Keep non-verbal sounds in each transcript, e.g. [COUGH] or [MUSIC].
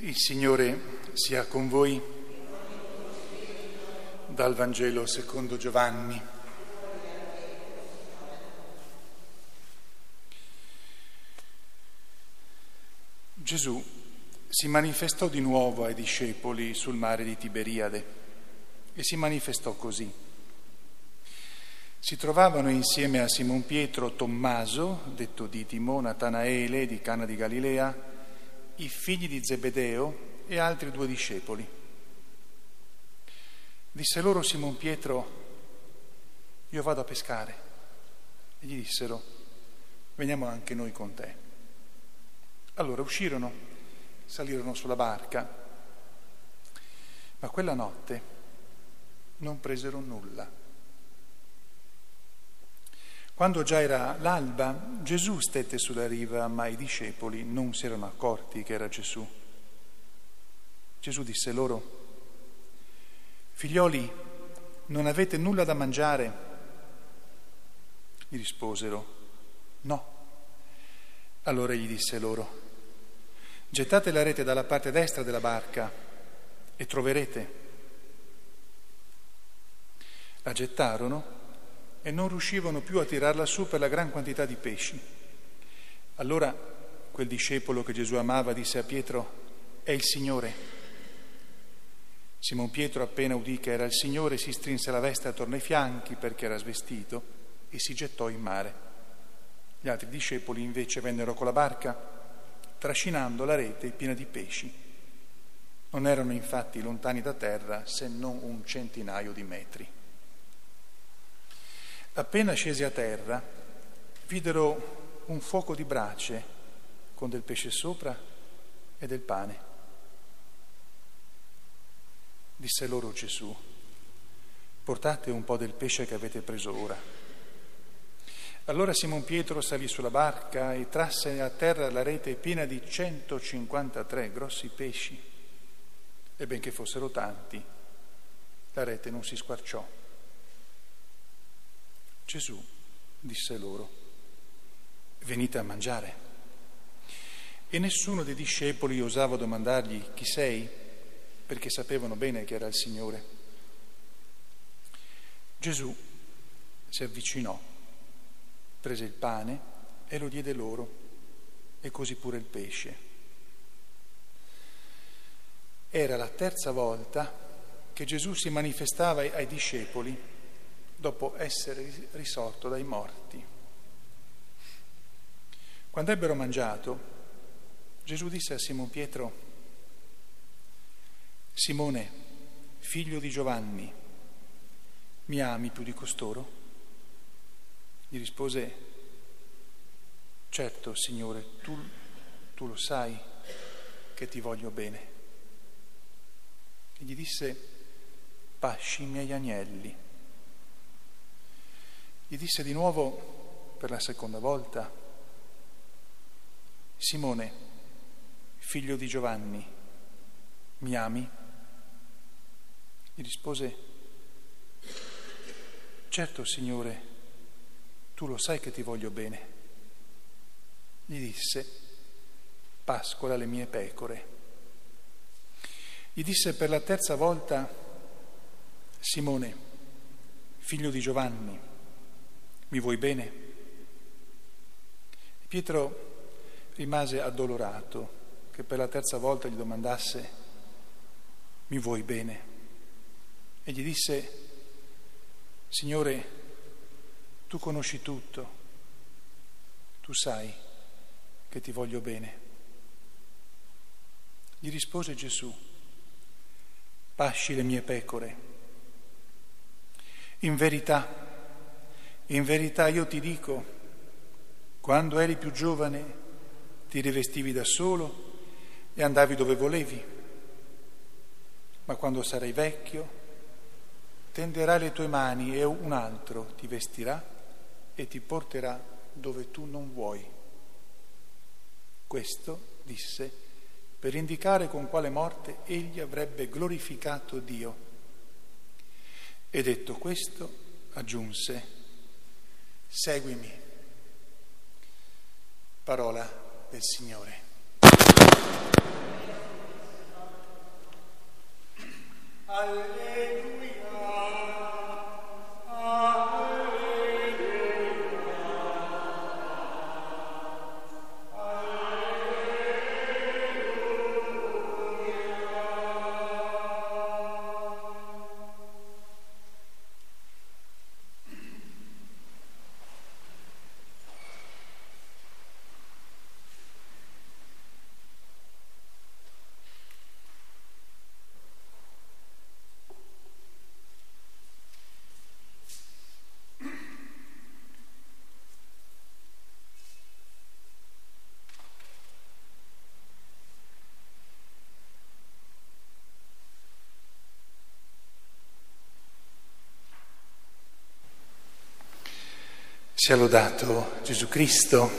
Il Signore sia con voi dal Vangelo secondo Giovanni. Gesù si manifestò di nuovo ai discepoli sul mare di Tiberiade e si manifestò così. Si trovavano insieme a Simon Pietro Tommaso, detto Ditimo, Natanaele di Cana di Galilea, i figli di Zebedeo e altri due discepoli. Disse loro Simon Pietro, io vado a pescare. E gli dissero, veniamo anche noi con te. Allora uscirono, salirono sulla barca, ma quella notte non presero nulla. Quando già era l'alba, Gesù stette sulla riva, ma i discepoli non si erano accorti che era Gesù. Gesù disse loro, Figlioli, non avete nulla da mangiare? Gli risposero, no. Allora gli disse loro, gettate la rete dalla parte destra della barca e troverete. La gettarono e non riuscivano più a tirarla su per la gran quantità di pesci. Allora quel discepolo che Gesù amava disse a Pietro, è il Signore. Simon Pietro appena udì che era il Signore si strinse la veste attorno ai fianchi perché era svestito e si gettò in mare. Gli altri discepoli invece vennero con la barca trascinando la rete piena di pesci. Non erano infatti lontani da terra se non un centinaio di metri. Appena scesi a terra, videro un fuoco di brace con del pesce sopra e del pane. Disse loro Gesù, portate un po' del pesce che avete preso ora. Allora Simon Pietro salì sulla barca e trasse a terra la rete piena di 153 grossi pesci. E benché fossero tanti, la rete non si squarciò. Gesù disse loro, venite a mangiare. E nessuno dei discepoli osava domandargli chi sei, perché sapevano bene che era il Signore. Gesù si avvicinò, prese il pane e lo diede loro, e così pure il pesce. Era la terza volta che Gesù si manifestava ai discepoli dopo essere risorto dai morti. Quando ebbero mangiato, Gesù disse a Simon Pietro, Simone, figlio di Giovanni, mi ami più di costoro? Gli rispose, certo Signore, tu, tu lo sai che ti voglio bene. E gli disse, pasci i miei agnelli. Gli disse di nuovo per la seconda volta, Simone, figlio di Giovanni, mi ami? Gli rispose, certo Signore, tu lo sai che ti voglio bene. Gli disse, pascola le mie pecore. Gli disse per la terza volta, Simone, figlio di Giovanni, mi vuoi bene? Pietro rimase addolorato che per la terza volta gli domandasse, mi vuoi bene? E gli disse, Signore, tu conosci tutto, tu sai che ti voglio bene. Gli rispose Gesù, pasci le mie pecore. In verità, in verità io ti dico, quando eri più giovane ti rivestivi da solo e andavi dove volevi, ma quando sarai vecchio tenderai le tue mani e un altro ti vestirà e ti porterà dove tu non vuoi. Questo disse per indicare con quale morte egli avrebbe glorificato Dio. E detto questo, aggiunse, Seguimi. Parola del Signore. Alleluia. Sia lodato Gesù Cristo.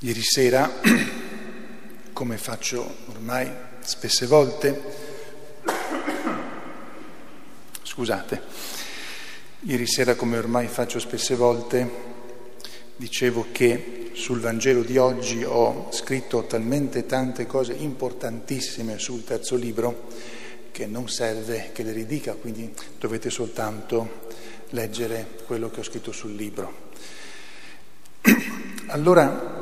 Ieri sera, [CLEARS THROAT] come faccio ormai spesse volte, [CLEARS THROAT] scusate, ieri sera come ormai faccio spesse volte, dicevo che sul Vangelo di oggi ho scritto talmente tante cose importantissime sul terzo libro che non serve che le ridica, quindi dovete soltanto leggere quello che ho scritto sul libro. [CLEARS THROAT] Allora,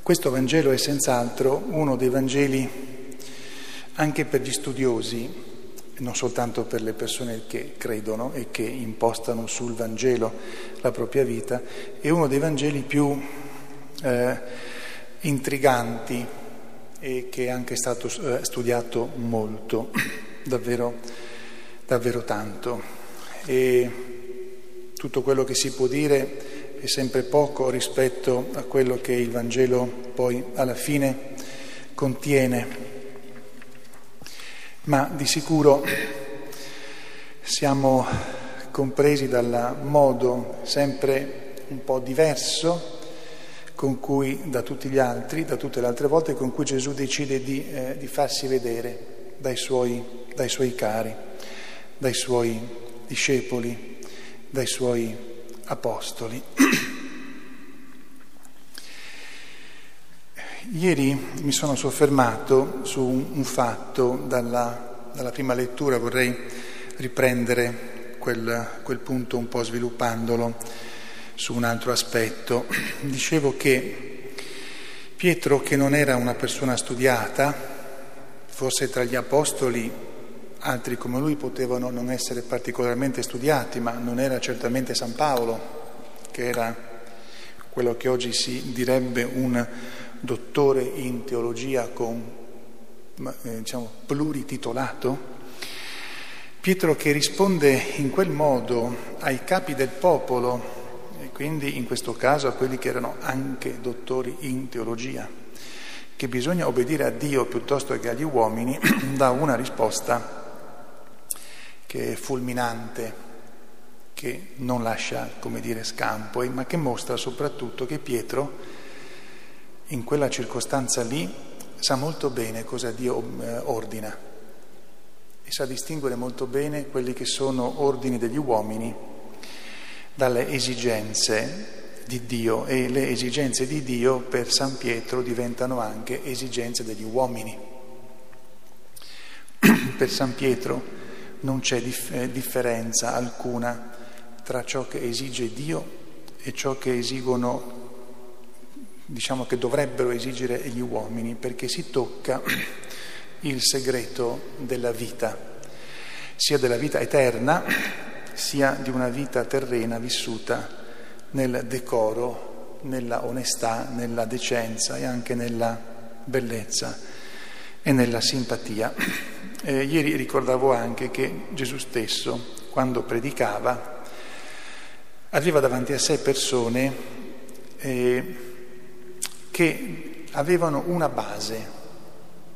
questo Vangelo è senz'altro uno dei Vangeli anche per gli studiosi, non soltanto per le persone che credono e che impostano sul Vangelo la propria vita, è uno dei Vangeli più eh, intriganti, e che è anche stato eh, studiato molto, [CLEARS THROAT] davvero, davvero tanto. E tutto quello che si può dire è sempre poco rispetto a quello che il Vangelo poi alla fine contiene, ma di sicuro siamo compresi dal modo sempre un po' diverso con cui, da tutti gli altri, da tutte le altre volte, con cui Gesù decide di, eh, di farsi vedere dai suoi, dai suoi cari, dai suoi discepoli, dai suoi apostoli. [CLEARS THROAT] Ieri mi sono soffermato su un, fatto dalla, dalla, prima lettura, vorrei riprendere quel, quel punto un po' sviluppandolo su un altro aspetto. [CLEARS THROAT] Dicevo che Pietro, che non era una persona studiata, forse tra gli apostoli altri come lui potevano non essere particolarmente studiati, ma non era certamente San Paolo, che era quello che oggi si direbbe un dottore in teologia con, eh, diciamo, plurititolato. Pietro che risponde in quel modo ai capi del popolo quindi in questo caso a quelli che erano anche dottori in teologia, che bisogna obbedire a Dio piuttosto che agli uomini, [CLEARS THROAT] dà una risposta che è fulminante, che non lascia, come dire, scampo, ma che mostra soprattutto che Pietro in quella circostanza lì sa molto bene cosa Dio eh, ordina e sa distinguere molto bene quelli che sono ordini degli uomini dalle esigenze di Dio e le esigenze di Dio per San Pietro diventano anche esigenze degli uomini. [CLEARS THROAT] per San Pietro non c'è eh, differenza alcuna tra ciò che esige Dio e ciò che esigono, diciamo che dovrebbero esigere gli uomini, perché si tocca [CLEARS THROAT] il segreto della vita, sia della vita eterna, sia di una vita terrena vissuta nel decoro, nella onestà, nella decenza e anche nella bellezza e nella simpatia. [CLEARS THROAT] Eh, ieri ricordavo anche che Gesù stesso, quando predicava, aveva davanti a sé persone eh, che avevano una base,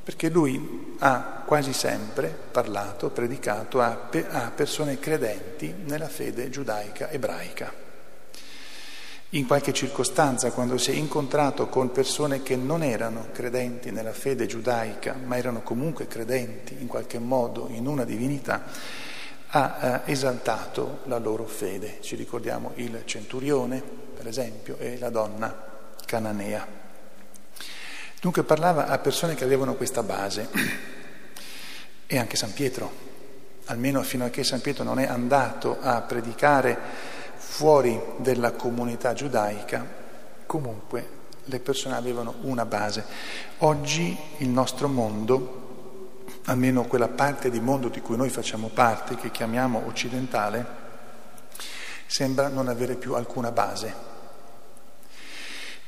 perché lui ha quasi sempre parlato, predicato a, a persone credenti nella fede giudaica ebraica. In qualche circostanza, quando si è incontrato con persone che non erano credenti nella fede giudaica, ma erano comunque credenti in qualche modo in una divinità, ha eh, esaltato la loro fede. Ci ricordiamo il centurione, per esempio, e la donna cananea. Dunque parlava a persone che avevano questa base e anche San Pietro, almeno fino a che San Pietro non è andato a predicare fuori della comunità giudaica, comunque le persone avevano una base. Oggi il nostro mondo, almeno quella parte di mondo di cui noi facciamo parte, che chiamiamo occidentale, sembra non avere più alcuna base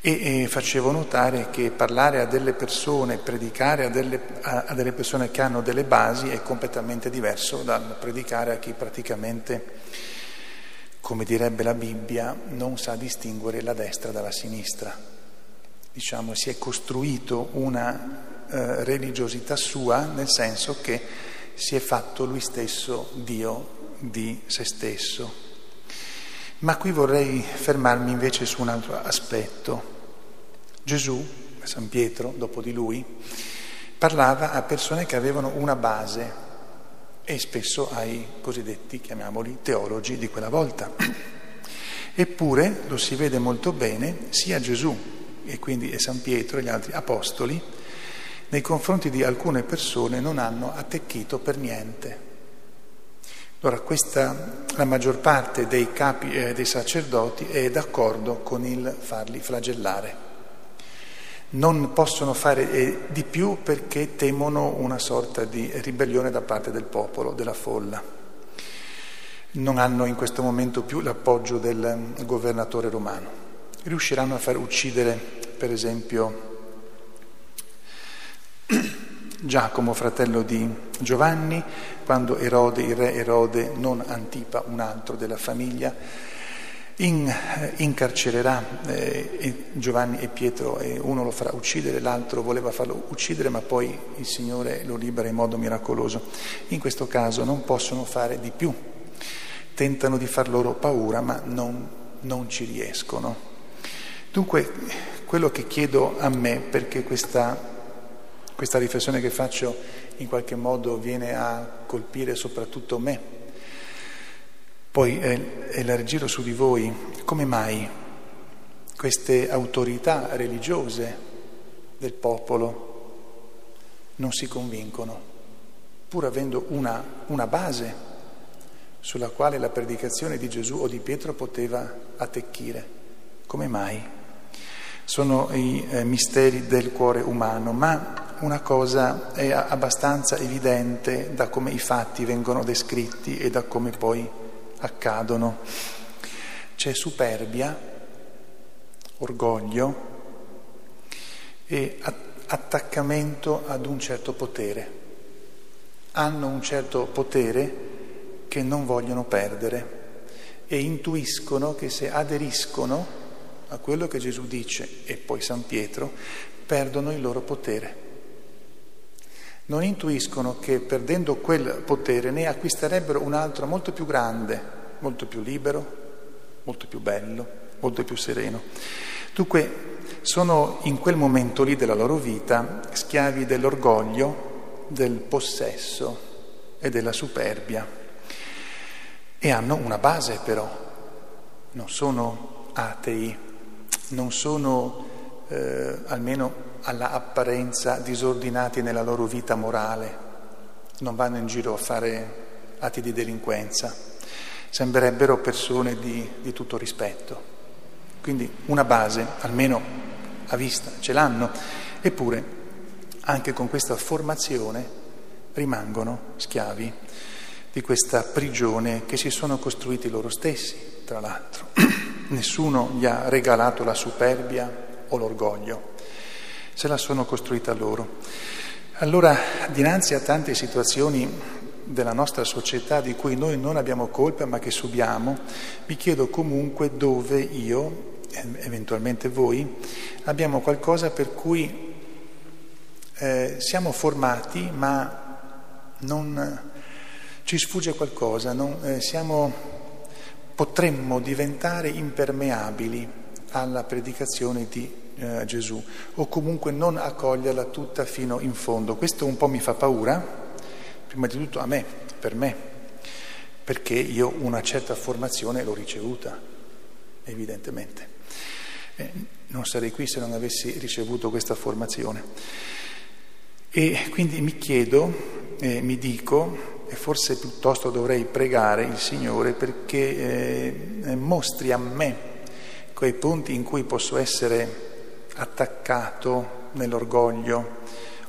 e, e facevo notare che parlare a delle persone, predicare a delle, a, a delle persone che hanno delle basi è completamente diverso dal predicare a chi praticamente, come direbbe la Bibbia, non sa distinguere la destra dalla sinistra. Diciamo, si è costruito una eh, religiosità sua nel senso che si è fatto lui stesso Dio di se stesso. Ma qui vorrei fermarmi invece su un altro aspetto. Gesù, San Pietro, dopo di lui, parlava a persone che avevano una base e spesso ai cosiddetti, chiamiamoli, teologi di quella volta. Eppure, lo si vede molto bene, sia Gesù e quindi San Pietro e gli altri apostoli, nei confronti di alcune persone non hanno attecchito per niente. Allora, questa, la maggior parte dei capi eh, dei sacerdoti è d'accordo con il farli flagellare non possono fare eh, di più perché temono una sorta di ribellione da parte del popolo, della folla. Non hanno in questo momento più l'appoggio del mm, governatore romano. Riusciranno a far uccidere, per esempio, Giacomo, fratello di Giovanni, quando Erode, il re Erode, non Antipa, un altro della famiglia, in, eh, incarcererà eh, Giovanni e Pietro e uno lo farà uccidere, l'altro voleva farlo uccidere ma poi il Signore lo libera in modo miracoloso. In questo caso non possono fare di più, tentano di far loro paura ma non, non ci riescono. Dunque quello che chiedo a me, perché questa, questa riflessione che faccio in qualche modo viene a colpire soprattutto me, poi eh, giro su di voi, come mai queste autorità religiose del popolo non si convincono, pur avendo una, una base sulla quale la predicazione di Gesù o di Pietro poteva attecchire? Come mai? Sono i eh, misteri del cuore umano, ma una cosa è abbastanza evidente da come i fatti vengono descritti e da come poi accadono. C'è superbia, orgoglio e attaccamento ad un certo potere. Hanno un certo potere che non vogliono perdere e intuiscono che se aderiscono a quello che Gesù dice e poi San Pietro, perdono il loro potere non intuiscono che perdendo quel potere ne acquisterebbero un altro molto più grande, molto più libero, molto più bello, molto più sereno. Dunque sono in quel momento lì della loro vita schiavi dell'orgoglio, del possesso e della superbia. E hanno una base però, non sono atei, non sono eh, almeno alla apparenza disordinati nella loro vita morale, non vanno in giro a fare atti di delinquenza, sembrerebbero persone di, di tutto rispetto. Quindi una base, almeno a vista, ce l'hanno, eppure anche con questa formazione rimangono schiavi di questa prigione che si sono costruiti loro stessi, tra l'altro. [CLEARS THROAT] Nessuno gli ha regalato la superbia o l'orgoglio se la sono costruita loro. Allora, dinanzi a tante situazioni della nostra società di cui noi non abbiamo colpa ma che subiamo, mi chiedo comunque dove io, eventualmente voi, abbiamo qualcosa per cui eh, siamo formati ma non, ci sfugge qualcosa, non, eh, siamo, potremmo diventare impermeabili alla predicazione di eh, Gesù o comunque non accoglierla tutta fino in fondo. Questo un po' mi fa paura, prima di tutto a me, per me, perché io una certa formazione l'ho ricevuta, evidentemente. Eh, non sarei qui se non avessi ricevuto questa formazione. E quindi mi chiedo, eh, mi dico, e forse piuttosto dovrei pregare il Signore perché eh, mostri a me quei punti in cui posso essere attaccato nell'orgoglio,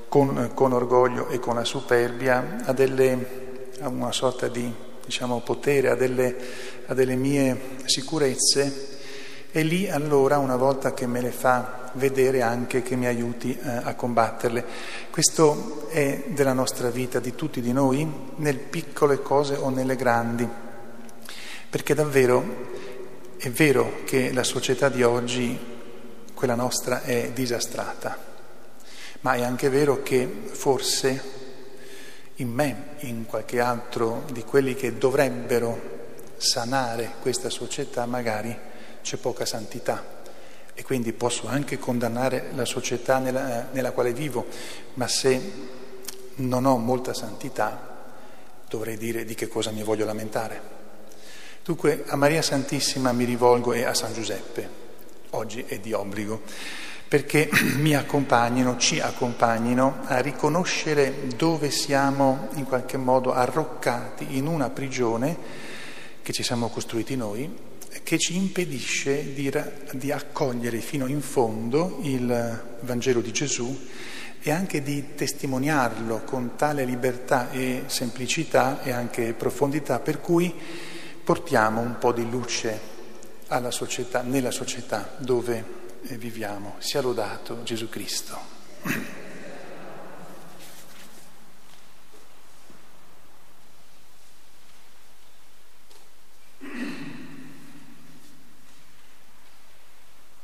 con, con, orgoglio e con la superbia, a, delle, a una sorta di diciamo, potere, a delle, a delle mie sicurezze e lì allora, una volta che me le fa vedere anche che mi aiuti eh, a combatterle. Questo è della nostra vita, di tutti di noi, nelle piccole cose o nelle grandi, perché davvero è vero che la società di oggi quella nostra è disastrata, ma è anche vero che forse in me, in qualche altro di quelli che dovrebbero sanare questa società, magari c'è poca santità. E quindi posso anche condannare la società nella, nella quale vivo, ma se non ho molta santità dovrei dire di che cosa mi voglio lamentare. Dunque a Maria Santissima mi rivolgo e a San Giuseppe, oggi è di obbligo, perché [CLEARS THROAT] mi accompagnino, ci accompagnino a riconoscere dove siamo in qualche modo arroccati in una prigione che ci siamo costruiti noi, che ci impedisce di, di accogliere fino in fondo il Vangelo di Gesù e anche di testimoniarlo con tale libertà e semplicità e anche profondità per cui portiamo un po' di luce società, nella società dove viviamo. Sia lodato Gesù Cristo. [CLEARS THROAT]